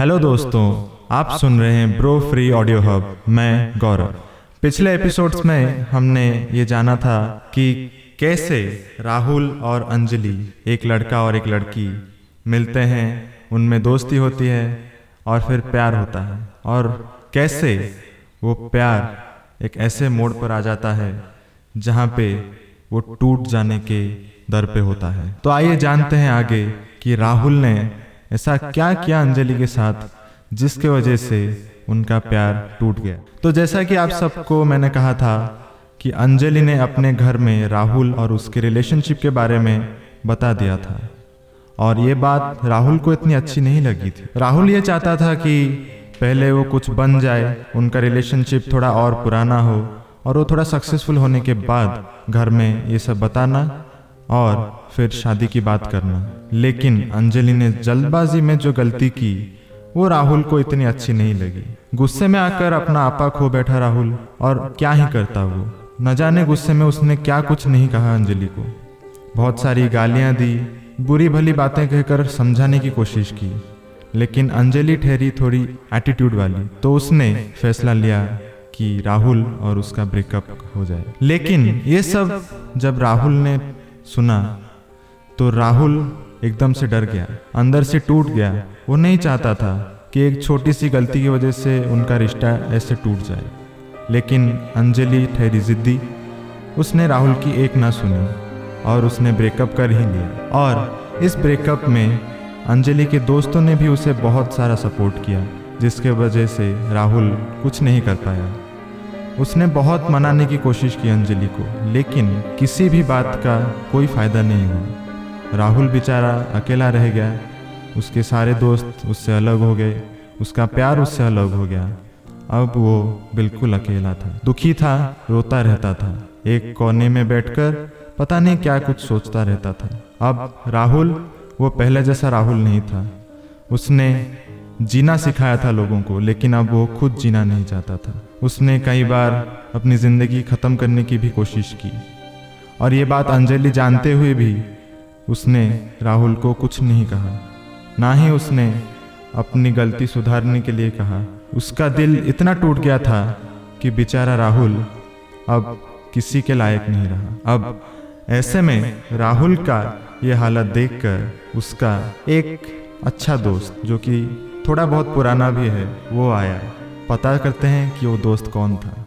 Hello दोस्तों आप सुन रहे हैं ब्रो फ्री ऑडियो हब। मैं गौरव। पिछले एपिसोड्स में हमने ये जाना था कि कैसे राहुल और अंजलि एक लड़का और एक लड़की मिलते हैं उनमें दोस्ती होती है और फिर प्यार होता है। और कैसे वो प्यार एक ऐसे मोड़ पर आ जाता है जहाँ पे वो टूट जाने के दर पे होता है। तो आइए जानते हैं आगे कि राहुल ने ऐसा क्या किया अंजलि के साथ, जिसके वजह से उनका प्यार टूट गया? तो जैसा कि आप सबको मैंने कहा था कि अंजलि ने अपने घर में राहुल और उसके रिलेशनशिप के बारे में बता दिया था। और ये बात राहुल को इतनी अच्छी नहीं लगी थी। राहुल ये चाहता था कि पहले वो कुछ बन जाए, उनका रिलेशनशिप थोड़ा और पुराना हो, और वो थोड़ा सक्सेसफुल होने के बाद घर में ये सब बताना और फिर शादी की बात करना। लेकिन अंजलि ने जल्दबाजी में जो गलती की, वो राहुल को इतनी अच्छी नहीं लगी। गुस्से में आकर अपना आपा खो बैठा राहुल, और क्या ही करता वो? न जाने गुस्से में उसने क्या कुछ नहीं कहा अंजलि को। बहुत सारी गालियाँ दी, बुरी भली बातें कहकर समझाने की कोशिश की। लेकिन अंजलि ठहरी थोड़ी एटीट्यूड वाली तो उसने फैसला लिया कि राहुल और उसका ब्रेकअप हो जाए। लेकिन ये सब जब राहुल ने सुना। तो राहुल एकदम से डर गया। अंदर से टूट गया। वो नहीं चाहता था कि एक छोटी सी गलती की वजह से उनका रिश्ता ऐसे टूट जाए। लेकिन अंजलि, ठहरी जिद्दी, उसने राहुल की एक ना सुनी और उसने ब्रेकअप कर ही लिया। और इस ब्रेकअप में अंजलि के दोस्तों ने भी उसे बहुत सारा सपोर्ट किया, जिसके वजह से राहुल कुछ नहीं कर पाया। उसने बहुत मनाने की कोशिश की अंजलि को, लेकिन किसी भी बात का कोई फ़ायदा नहीं हुआ। राहुल बेचारा अकेला रह गया। उसके सारे दोस्त उससे अलग हो गए। उसका प्यार उससे अलग हो गया। अब वो बिल्कुल अकेला था। दुखी था, रोता रहता था। एक कोने में बैठकर पता नहीं क्या कुछ सोचता रहता था। अब राहुल, वो पहले जैसा राहुल नहीं था। उसने जीना सिखाया था लोगों को, लेकिन अब वो खुद जीना नहीं चाहता था। उसने कई बार अपनी ज़िंदगी ख़त्म करने की भी कोशिश की। और ये बात अंजलि जानते हुए भी उसने राहुल को कुछ नहीं कहा। ना ही उसने अपनी गलती सुधारने के लिए कहा। उसका दिल इतना टूट गया था कि बेचारा राहुल अब किसी के लायक नहीं रहा। अब ऐसे में राहुल का ये हालत देखकर उसका एक अच्छा दोस्त, जो कि थोड़ा बहुत पुराना भी है, वो आया। पता करते हैं कि वो दोस्त कौन था।